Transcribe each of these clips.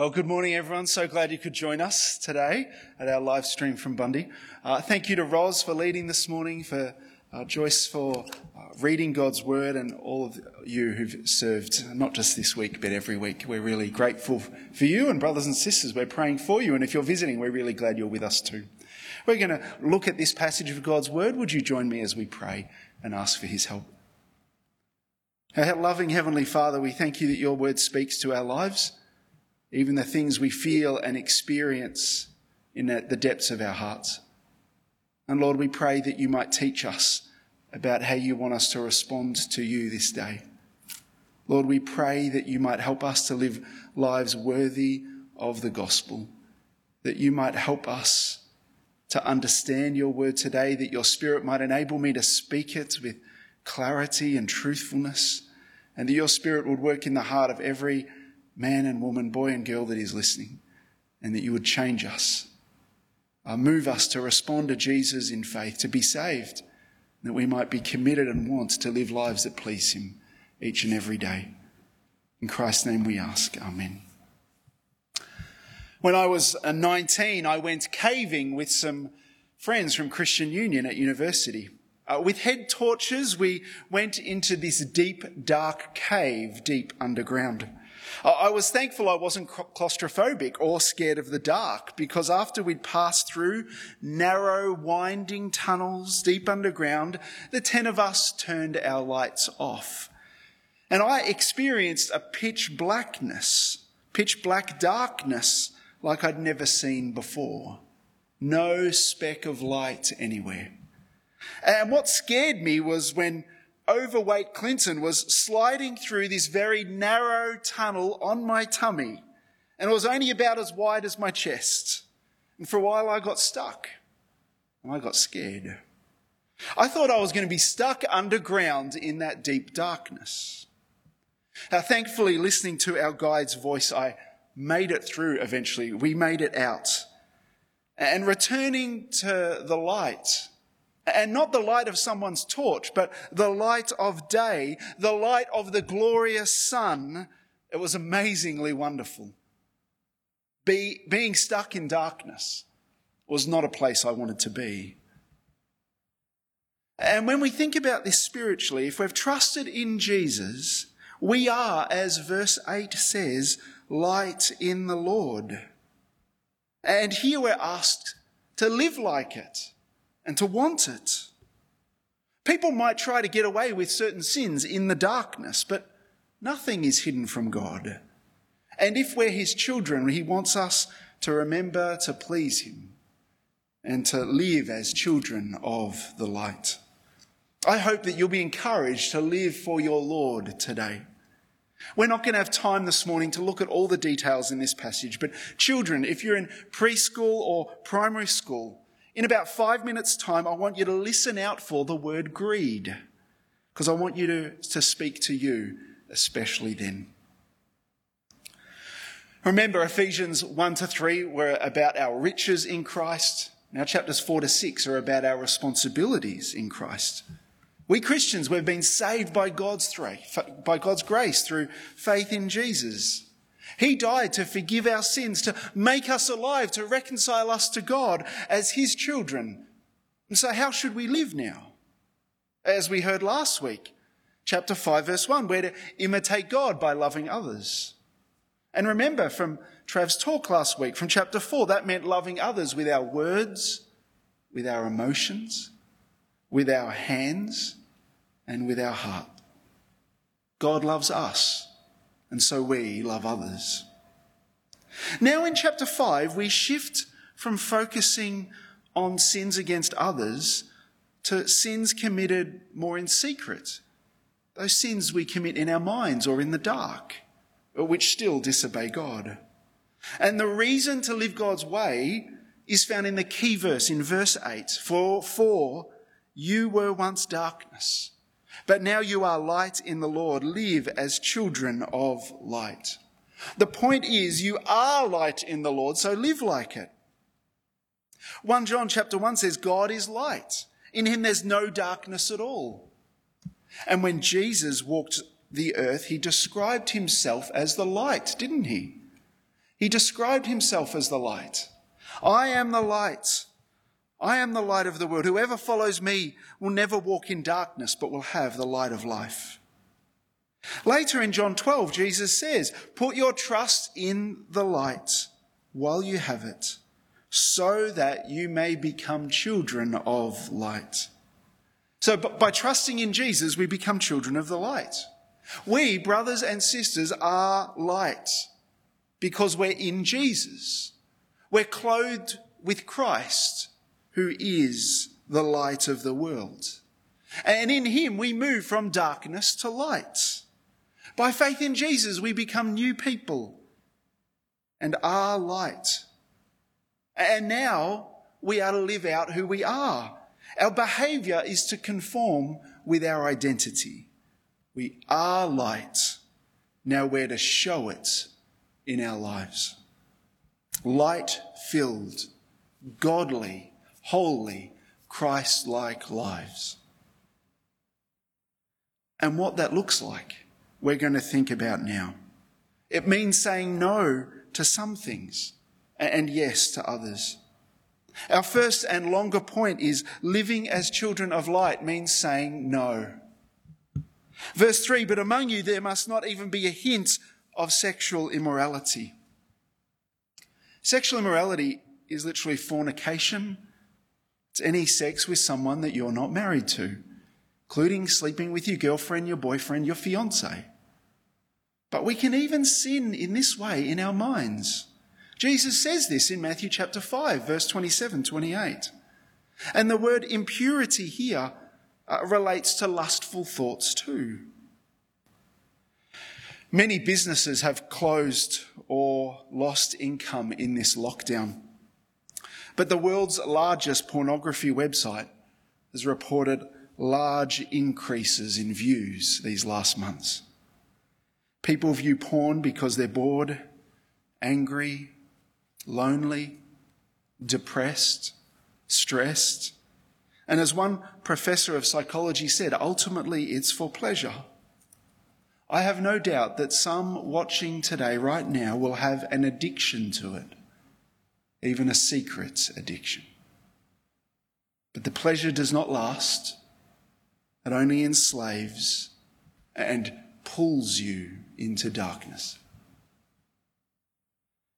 Well, good morning, everyone. So glad you could join us today at our live stream from Bundy. Uh, thank you to Roz for leading this morning, for uh, Joyce for uh, reading God's Word, and all of you who've served, not just this week, but every week. We're really grateful for you, and brothers and sisters, we're praying for you. And if you're visiting, we're really glad you're with us too. We're going to look at this passage of God's Word. Would you join me as we pray and ask for His help? Our loving Heavenly Father, we thank you that your Word speaks to our lives even the things we feel and experience in the depths of our hearts. And Lord, we pray that you might teach us about how you want us to respond to you this day. Lord, we pray that you might help us to live lives worthy of the gospel, that you might help us to understand your word today, that your spirit might enable me to speak it with clarity and truthfulness, and that your spirit would work in the heart of every man and woman, boy and girl that is listening, and that you would change us, uh, move us to respond to Jesus in faith, to be saved, that we might be committed and want to live lives that please Him each and every day. In Christ's name we ask, Amen. When I was uh, 19, I went caving with some friends from Christian Union at university. Uh, with head torches, we went into this deep, dark cave deep underground. I was thankful I wasn't claustrophobic or scared of the dark because after we'd passed through narrow, winding tunnels deep underground, the ten of us turned our lights off. And I experienced a pitch blackness, pitch black darkness like I'd never seen before. No speck of light anywhere. And what scared me was when overweight Clinton was sliding through this very narrow tunnel on my tummy, and it was only about as wide as my chest. And for a while, I got stuck, and I got scared. I thought I was going to be stuck underground in that deep darkness. Now, thankfully, listening to our guide's voice, I made it through eventually. We made it out. And returning to the light, and not the light of someone's torch, but the light of day, the light of the glorious sun. It was amazingly wonderful. Be, being stuck in darkness was not a place I wanted to be. And when we think about this spiritually, if we've trusted in Jesus, we are, as verse 8 says, light in the Lord. And here we're asked to live like it and to want it. People might try to get away with certain sins in the darkness, but nothing is hidden from God. And if we're His children, He wants us to remember to please Him and to live as children of the light. I hope that you'll be encouraged to live for your Lord today. We're not going to have time this morning to look at all the details in this passage, but children, if you're in preschool or primary school, in about five minutes' time, I want you to listen out for the word greed, because I want you to, to speak to you, especially then. Remember, Ephesians 1 to 3 were about our riches in Christ. Now, chapters 4 to 6 are about our responsibilities in Christ. We Christians, we've been saved by God's, by God's grace through faith in Jesus. He died to forgive our sins, to make us alive, to reconcile us to God as His children. And so, how should we live now? As we heard last week, chapter 5, verse 1, we're to imitate God by loving others. And remember from Trav's talk last week, from chapter 4, that meant loving others with our words, with our emotions, with our hands, and with our heart. God loves us and so we love others. Now, in chapter 5, we shift from focusing on sins against others to sins committed more in secret. Those sins we commit in our minds or in the dark, but which still disobey God. And the reason to live God's way is found in the key verse in verse 8 For, for you were once darkness but now you are light in the Lord. Live as children of light. The point is, you are light in the Lord, so live like it. 1 John chapter 1 says, God is light. In him there's no darkness at all. And when Jesus walked the earth, he described himself as the light, didn't he? He described himself as the light. I am the light. I am the light of the world. Whoever follows me will never walk in darkness, but will have the light of life. Later in John 12, Jesus says, Put your trust in the light while you have it, so that you may become children of light. So by trusting in Jesus, we become children of the light. We, brothers and sisters, are light because we're in Jesus. We're clothed with Christ, who is the light of the world. And in him we move from darkness to light. By faith in Jesus, we become new people and are light. And now we are to live out who we are. Our behavior is to conform with our identity. We are light. Now we're to show it in our lives. Light filled, godly, holy, Christ like lives. And what that looks like, we're going to think about now. It means saying no to some things and yes to others. Our first and longer point is living as children of light means saying no. Verse 3 But among you there must not even be a hint of sexual immorality. Sexual immorality is literally fornication. Any sex with someone that you're not married to, including sleeping with your girlfriend, your boyfriend, your fiance. But we can even sin in this way in our minds. Jesus says this in Matthew chapter 5, verse 27, 28. And the word impurity here uh, relates to lustful thoughts too. Many businesses have closed or lost income in this lockdown. But the world's largest pornography website has reported large increases in views these last months. People view porn because they're bored, angry, lonely, depressed, stressed. And as one professor of psychology said, ultimately it's for pleasure. I have no doubt that some watching today, right now, will have an addiction to it, even a secret addiction. But the pleasure does not last, it only enslaves and pulls you into darkness.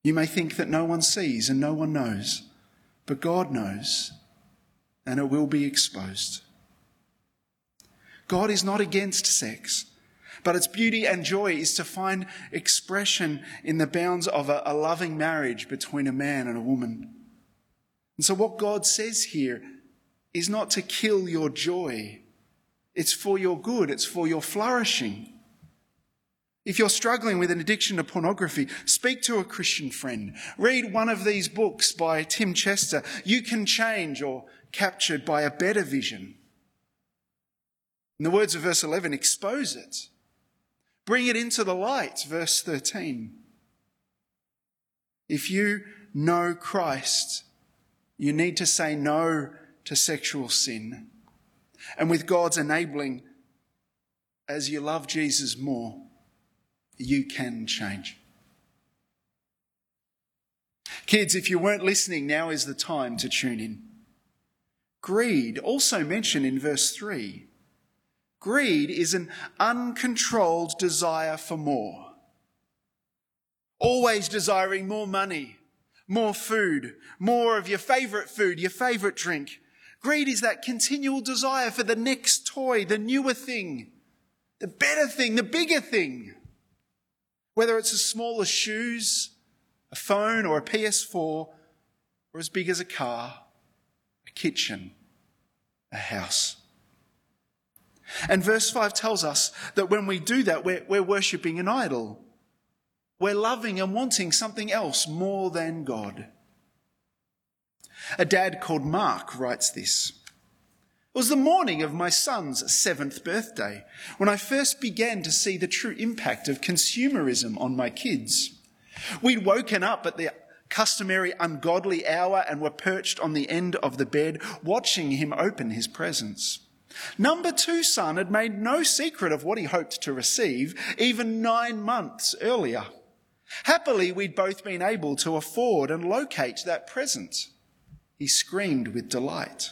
You may think that no one sees and no one knows, but God knows, and it will be exposed. God is not against sex. But its beauty and joy is to find expression in the bounds of a, a loving marriage between a man and a woman. And so, what God says here is not to kill your joy, it's for your good, it's for your flourishing. If you're struggling with an addiction to pornography, speak to a Christian friend. Read one of these books by Tim Chester, You Can Change or Captured by a Better Vision. In the words of verse 11, expose it. Bring it into the light, verse 13. If you know Christ, you need to say no to sexual sin. And with God's enabling, as you love Jesus more, you can change. Kids, if you weren't listening, now is the time to tune in. Greed, also mentioned in verse 3, Greed is an uncontrolled desire for more. Always desiring more money, more food, more of your favorite food, your favorite drink. Greed is that continual desire for the next toy, the newer thing, the better thing, the bigger thing. Whether it's as small as shoes, a phone, or a PS4, or as big as a car, a kitchen, a house. And verse 5 tells us that when we do that, we're, we're worshipping an idol. We're loving and wanting something else more than God. A dad called Mark writes this. It was the morning of my son's seventh birthday when I first began to see the true impact of consumerism on my kids. We'd woken up at the customary ungodly hour and were perched on the end of the bed watching him open his presents. Number two son had made no secret of what he hoped to receive even nine months earlier. Happily, we'd both been able to afford and locate that present. He screamed with delight.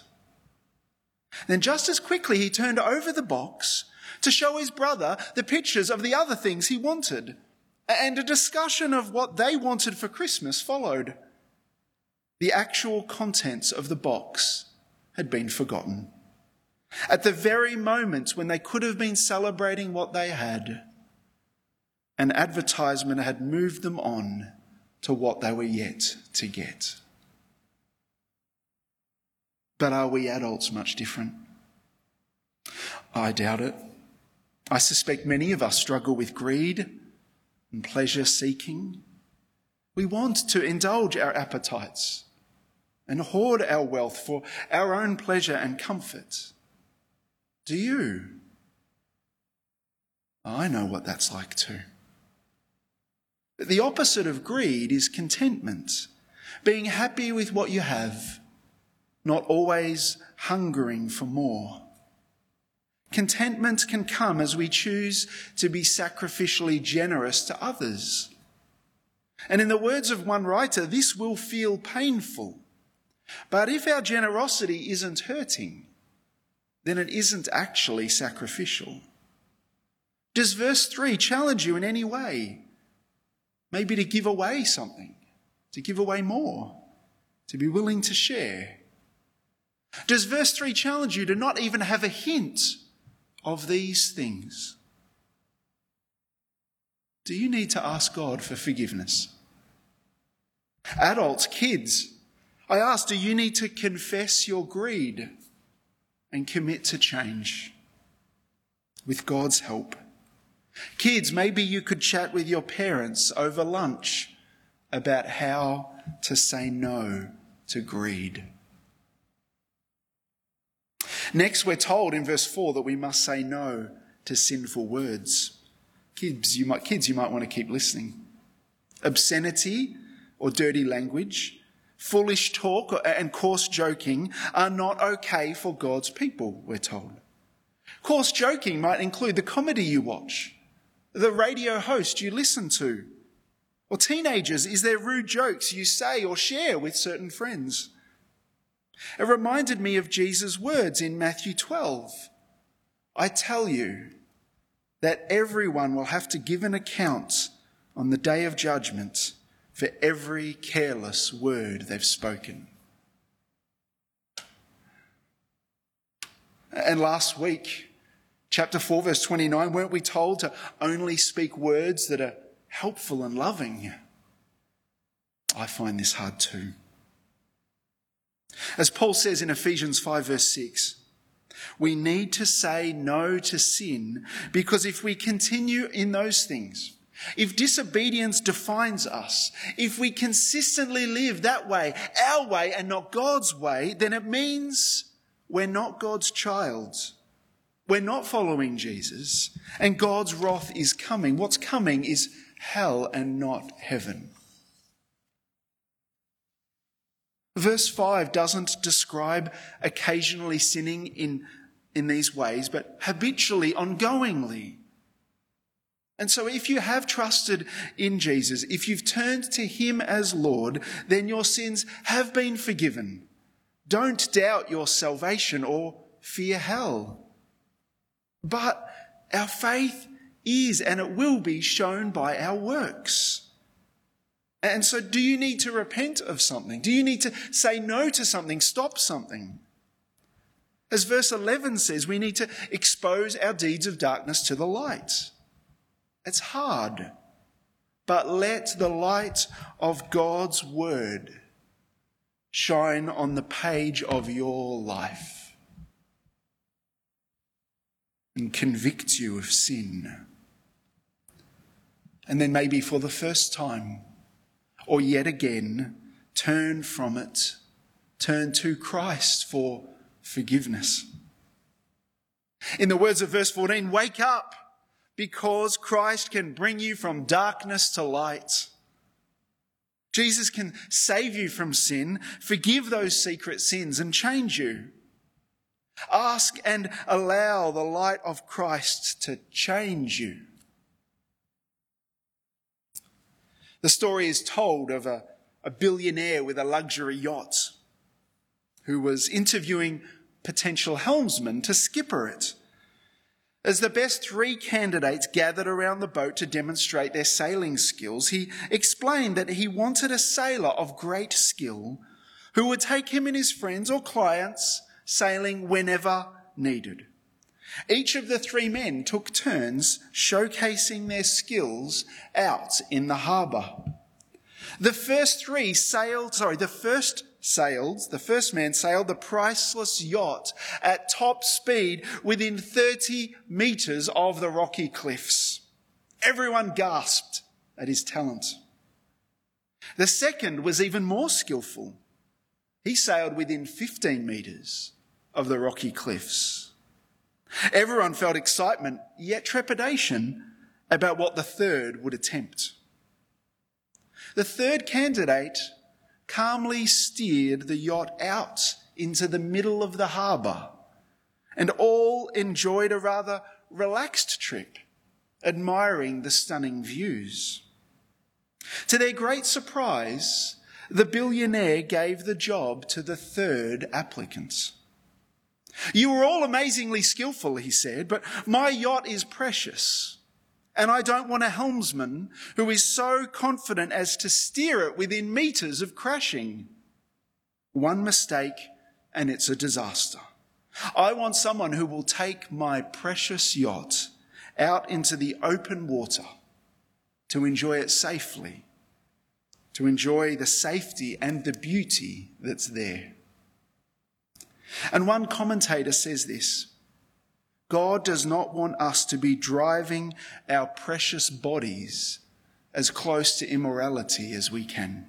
Then, just as quickly, he turned over the box to show his brother the pictures of the other things he wanted, and a discussion of what they wanted for Christmas followed. The actual contents of the box had been forgotten. At the very moment when they could have been celebrating what they had, an advertisement had moved them on to what they were yet to get. But are we adults much different? I doubt it. I suspect many of us struggle with greed and pleasure seeking. We want to indulge our appetites and hoard our wealth for our own pleasure and comfort. Do you? I know what that's like too. The opposite of greed is contentment, being happy with what you have, not always hungering for more. Contentment can come as we choose to be sacrificially generous to others. And in the words of one writer, this will feel painful. But if our generosity isn't hurting, then it isn't actually sacrificial. Does verse 3 challenge you in any way? Maybe to give away something, to give away more, to be willing to share. Does verse 3 challenge you to not even have a hint of these things? Do you need to ask God for forgiveness? Adults, kids, I ask, do you need to confess your greed and commit to change with God's help? Kids, maybe you could chat with your parents over lunch about how to say no to greed. Next, we're told in verse 4 that we must say no to sinful words. Kids, you might, kids, you might want to keep listening. Obscenity or dirty language, foolish talk and coarse joking are not okay for God's people, we're told. Coarse joking might include the comedy you watch, the radio host you listen to, or teenagers, is there rude jokes you say or share with certain friends? It reminded me of Jesus' words in Matthew 12. I tell you that everyone will have to give an account on the day of judgment for every careless word they've spoken. And last week, chapter 4, verse 29, weren't we told to only speak words that are helpful and loving? I find this hard too. As Paul says in Ephesians 5, verse 6, we need to say no to sin because if we continue in those things, if disobedience defines us, if we consistently live that way, our way and not God's way, then it means we're not God's child. We're not following Jesus, and God's wrath is coming. What's coming is hell and not heaven. Verse 5 doesn't describe occasionally sinning in, in these ways, but habitually, ongoingly. And so, if you have trusted in Jesus, if you've turned to Him as Lord, then your sins have been forgiven. Don't doubt your salvation or fear hell. But our faith is and it will be shown by our works. And so, do you need to repent of something? Do you need to say no to something, stop something? As verse 11 says, we need to expose our deeds of darkness to the light. It's hard, but let the light of God's word shine on the page of your life and convict you of sin. And then, maybe for the first time, or yet again turn from it, turn to Christ for forgiveness. In the words of verse 14, wake up because Christ can bring you from darkness to light. Jesus can save you from sin, forgive those secret sins, and change you. Ask and allow the light of Christ to change you. The story is told of a, a billionaire with a luxury yacht who was interviewing potential helmsmen to skipper it. As the best three candidates gathered around the boat to demonstrate their sailing skills, he explained that he wanted a sailor of great skill who would take him and his friends or clients sailing whenever needed. Each of the three men took turns showcasing their skills out in the harbour. The first three sailed, sorry, the first sailed, the first man sailed the priceless yacht at top speed within 30 metres of the rocky cliffs. Everyone gasped at his talent. The second was even more skillful. He sailed within 15 metres of the rocky cliffs. Everyone felt excitement, yet trepidation about what the third would attempt. The third candidate calmly steered the yacht out into the middle of the harbour, and all enjoyed a rather relaxed trip, admiring the stunning views. To their great surprise, the billionaire gave the job to the third applicant. You are all amazingly skillful, he said, but my yacht is precious. And I don't want a helmsman who is so confident as to steer it within meters of crashing. One mistake and it's a disaster. I want someone who will take my precious yacht out into the open water to enjoy it safely, to enjoy the safety and the beauty that's there. And one commentator says this God does not want us to be driving our precious bodies as close to immorality as we can.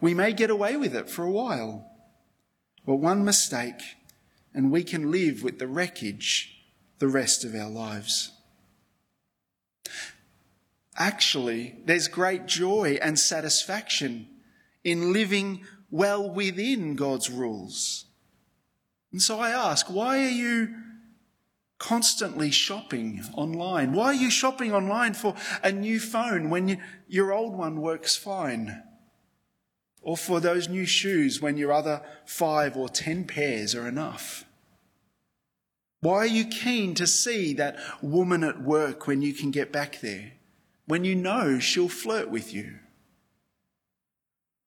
We may get away with it for a while, but one mistake and we can live with the wreckage the rest of our lives. Actually, there's great joy and satisfaction in living well within God's rules and so I ask, why are you constantly shopping online? Why are you shopping online for a new phone when you, your old one works fine? Or for those new shoes when your other five or ten pairs are enough? Why are you keen to see that woman at work when you can get back there? When you know she'll flirt with you?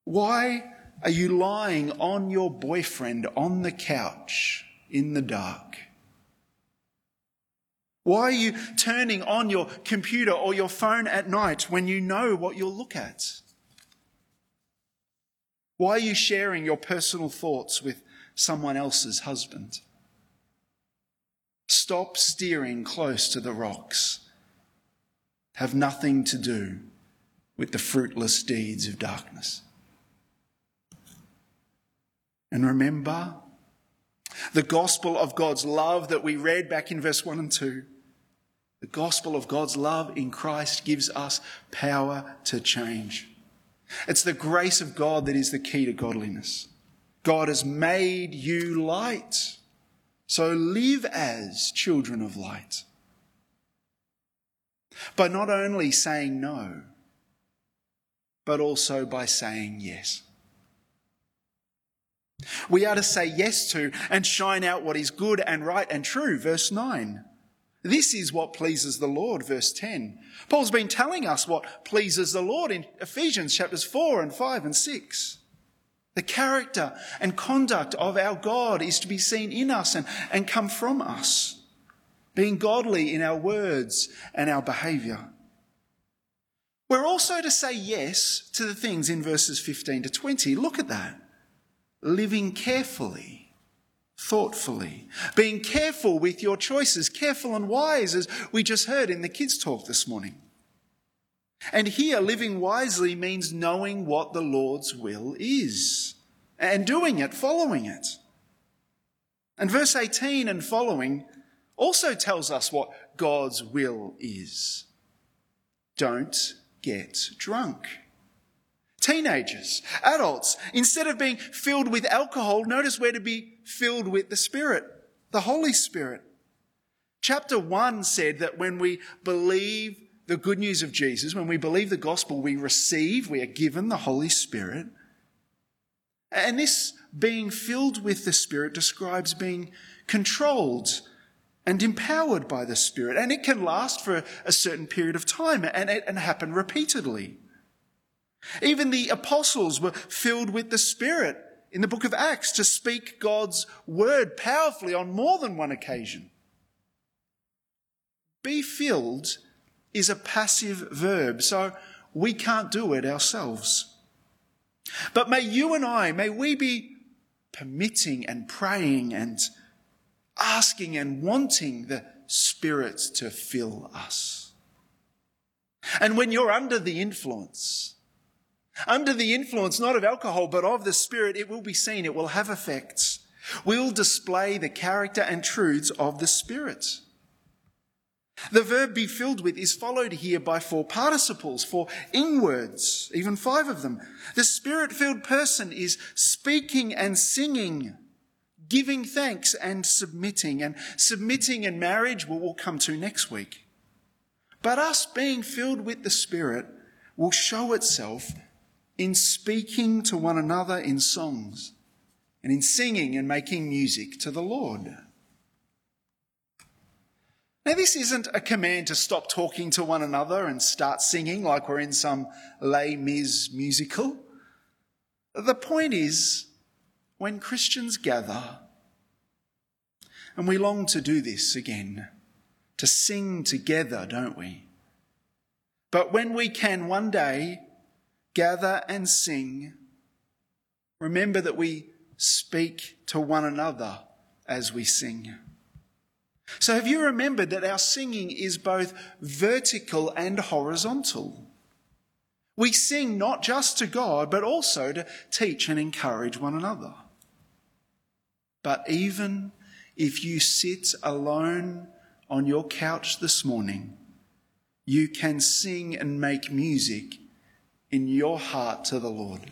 Why are you lying on your boyfriend on the couch in the dark? Why are you turning on your computer or your phone at night when you know what you'll look at? Why are you sharing your personal thoughts with someone else's husband? Stop steering close to the rocks. Have nothing to do with the fruitless deeds of darkness. And remember the gospel of God's love that we read back in verse 1 and 2. The gospel of God's love in Christ gives us power to change. It's the grace of God that is the key to godliness. God has made you light. So live as children of light. By not only saying no, but also by saying yes. We are to say yes to and shine out what is good and right and true. Verse 9. This is what pleases the Lord, verse 10. Paul's been telling us what pleases the Lord in Ephesians chapters 4 and 5 and 6. The character and conduct of our God is to be seen in us and, and come from us, being godly in our words and our behaviour. We're also to say yes to the things in verses 15 to 20. Look at that living carefully, thoughtfully, being careful with your choices, careful and wise, as we just heard in the kids' talk this morning. And here, living wisely means knowing what the Lord's will is and doing it, following it. And verse 18 and following also tells us what God's will is. Don't get drunk. Teenagers, adults, instead of being filled with alcohol, notice we're to be filled with the Spirit, the Holy Spirit. Chapter 1 said that when we believe the good news of Jesus, when we believe the gospel, we receive, we are given the Holy Spirit. And this being filled with the Spirit describes being controlled and empowered by the Spirit. And it can last for a certain period of time and, and happen repeatedly. Even the apostles were filled with the Spirit in the book of Acts to speak God's word powerfully on more than one occasion. Be filled is a passive verb, so we can't do it ourselves. But may you and I, may we be permitting and praying and asking and wanting the Spirit to fill us. And when you're under the influence, under the influence not of alcohol but of the Spirit, it will be seen, it will have effects. We'll display the character and truths of the Spirit. The verb be filled with is followed here by four participles, four ing words, even five of them. The spirit filled person is speaking and singing, giving thanks and submitting. And submitting in marriage, well, we'll come to next week. But us being filled with the Spirit will show itself in speaking to one another in songs and in singing and making music to the Lord. Now, this isn't a command to stop talking to one another and start singing like we're in some Les Mis musical. The point is, when Christians gather, and we long to do this again, to sing together, don't we? But when we can one day gather and sing, remember that we speak to one another as we sing. So, have you remembered that our singing is both vertical and horizontal? We sing not just to God, but also to teach and encourage one another. But even if you sit alone on your couch this morning, you can sing and make music in your heart to the Lord.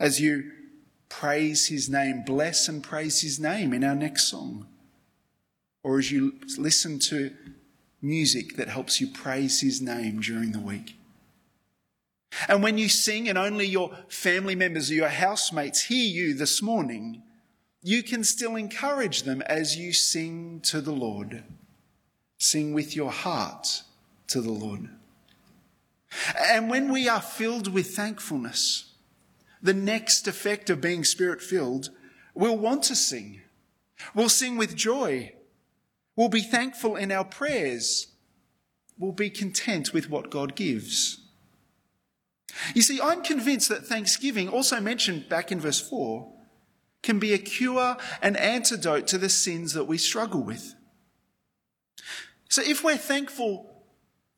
As you praise his name, bless and praise his name in our next song or as you listen to music that helps you praise His name during the week. And when you sing and only your family members or your housemates hear you this morning, you can still encourage them as you sing to the Lord. Sing with your heart to the Lord. And when we are filled with thankfulness, the next effect of being spirit filled, we'll want to sing. We'll sing with joy. We'll be thankful in our prayers. We'll be content with what God gives. You see, I'm convinced that thanksgiving, also mentioned back in verse 4, can be a cure and antidote to the sins that we struggle with. So if we're thankful,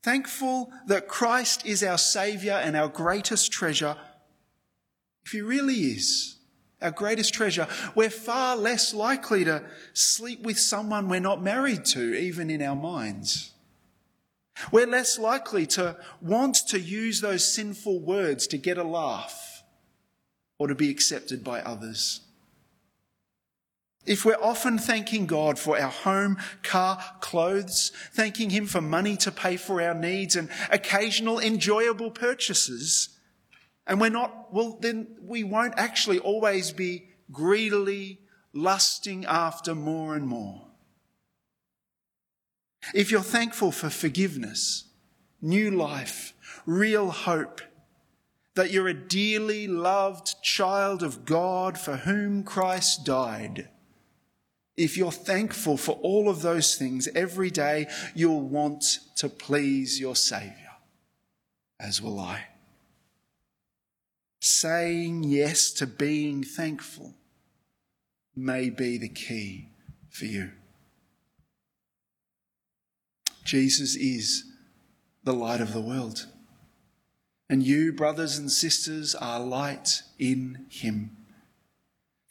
thankful that Christ is our Saviour and our greatest treasure, if He really is, our greatest treasure, we're far less likely to sleep with someone we're not married to, even in our minds. We're less likely to want to use those sinful words to get a laugh or to be accepted by others. If we're often thanking God for our home, car, clothes, thanking Him for money to pay for our needs and occasional enjoyable purchases, and we're not, well, then we won't actually always be greedily lusting after more and more. If you're thankful for forgiveness, new life, real hope, that you're a dearly loved child of God for whom Christ died, if you're thankful for all of those things every day, you'll want to please your Saviour, as will I saying yes to being thankful may be the key for you. Jesus is the light of the world. And you, brothers and sisters, are light in him.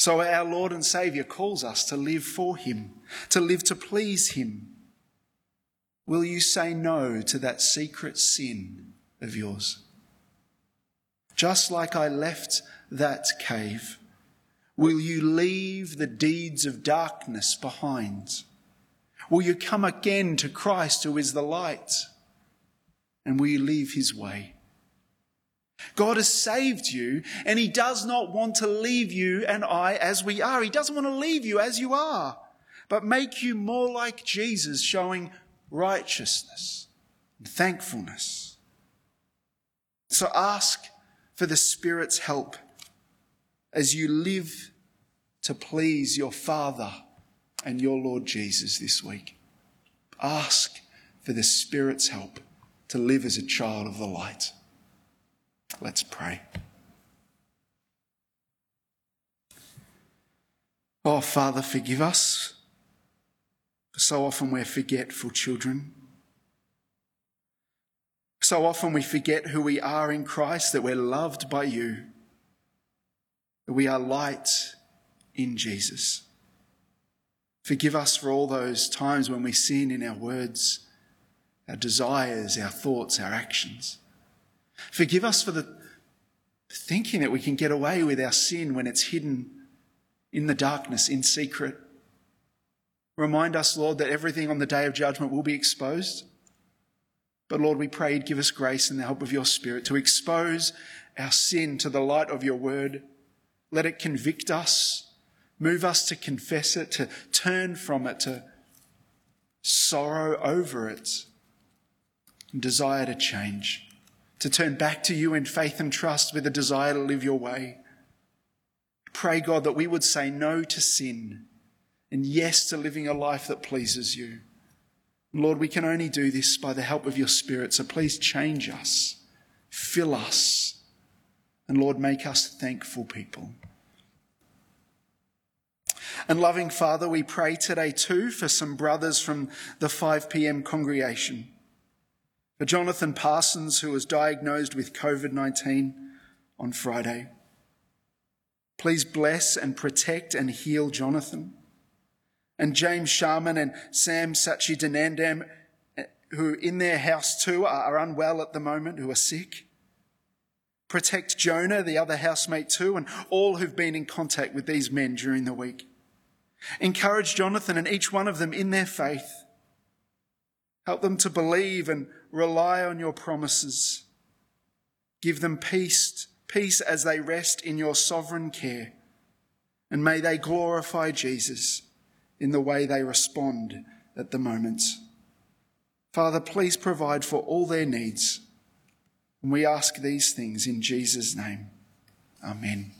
So our Lord and Saviour calls us to live for him, to live to please him. Will you say no to that secret sin of yours? just like I left that cave? Will you leave the deeds of darkness behind? Will you come again to Christ, who is the light? And will you leave his way? God has saved you, and he does not want to leave you and I as we are. He doesn't want to leave you as you are, but make you more like Jesus, showing righteousness and thankfulness. So ask for the Spirit's help as you live to please your Father and your Lord Jesus this week. Ask for the Spirit's help to live as a child of the light. Let's pray. Oh, Father, forgive us. For so often we're forgetful children. So often we forget who we are in Christ, that we're loved by you, that we are light in Jesus. Forgive us for all those times when we sin in our words, our desires, our thoughts, our actions. Forgive us for the thinking that we can get away with our sin when it's hidden in the darkness, in secret. Remind us, Lord, that everything on the day of judgment will be exposed. But Lord, we pray you'd give us grace and the help of your Spirit to expose our sin to the light of your word. Let it convict us, move us to confess it, to turn from it, to sorrow over it, and desire to change to turn back to you in faith and trust with a desire to live your way. Pray, God, that we would say no to sin and yes to living a life that pleases you. Lord, we can only do this by the help of your Spirit, so please change us, fill us, and Lord, make us thankful people. And loving Father, we pray today too for some brothers from the 5 p.m. congregation for Jonathan Parsons, who was diagnosed with COVID 19 on Friday. Please bless and protect and heal Jonathan. And James Sharman and Sam Sachidanandam, eh, who in their house too are unwell at the moment, who are sick. Protect Jonah, the other housemate too, and all who've been in contact with these men during the week. Encourage Jonathan and each one of them in their faith. Help them to believe and rely on your promises. Give them peace, peace as they rest in your sovereign care. And may they glorify Jesus in the way they respond at the moment. Father, please provide for all their needs. And we ask these things in Jesus' name. Amen.